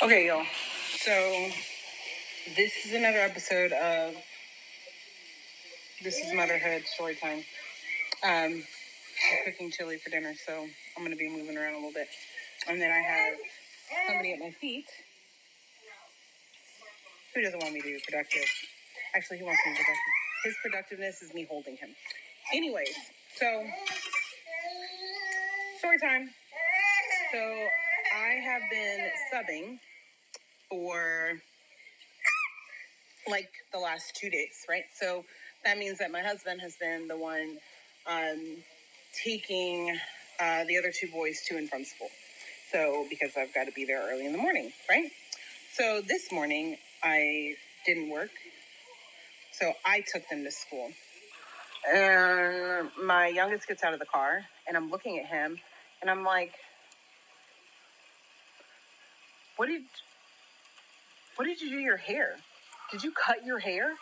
Okay, y'all. So this is another episode of This is Motherhood Story Time. Um, I'm cooking chili for dinner, so I'm gonna be moving around a little bit. And then I have somebody at my feet who doesn't want me to be productive. Actually, he wants me to be productive. His productiveness is me holding him. Anyways, so story time. So I have been subbing for like the last two days, right? So that means that my husband has been the one um, taking uh, the other two boys to and from school. So because I've got to be there early in the morning, right? So this morning I didn't work, so I took them to school. And my youngest gets out of the car, and I'm looking at him, and I'm like, "What did, what did you do to your hair? Did you cut your hair?"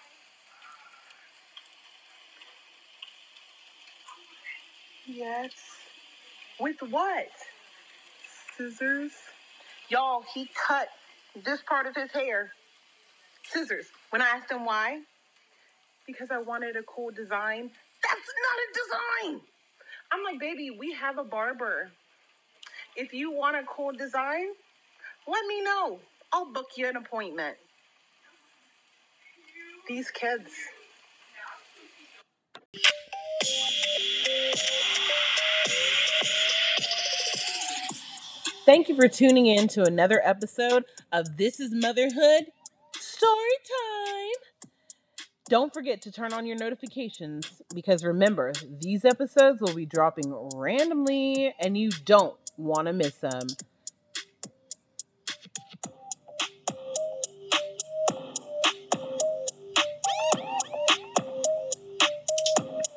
Yes. With what? Scissors. Y'all, he cut this part of his hair. Scissors. When I asked him why, because I wanted a cool design. That's not a design. I'm like, baby, we have a barber. If you want a cool design, let me know. I'll book you an appointment. These kids. Thank you for tuning in to another episode of This is Motherhood Story Time. Don't forget to turn on your notifications because remember, these episodes will be dropping randomly and you don't want to miss them.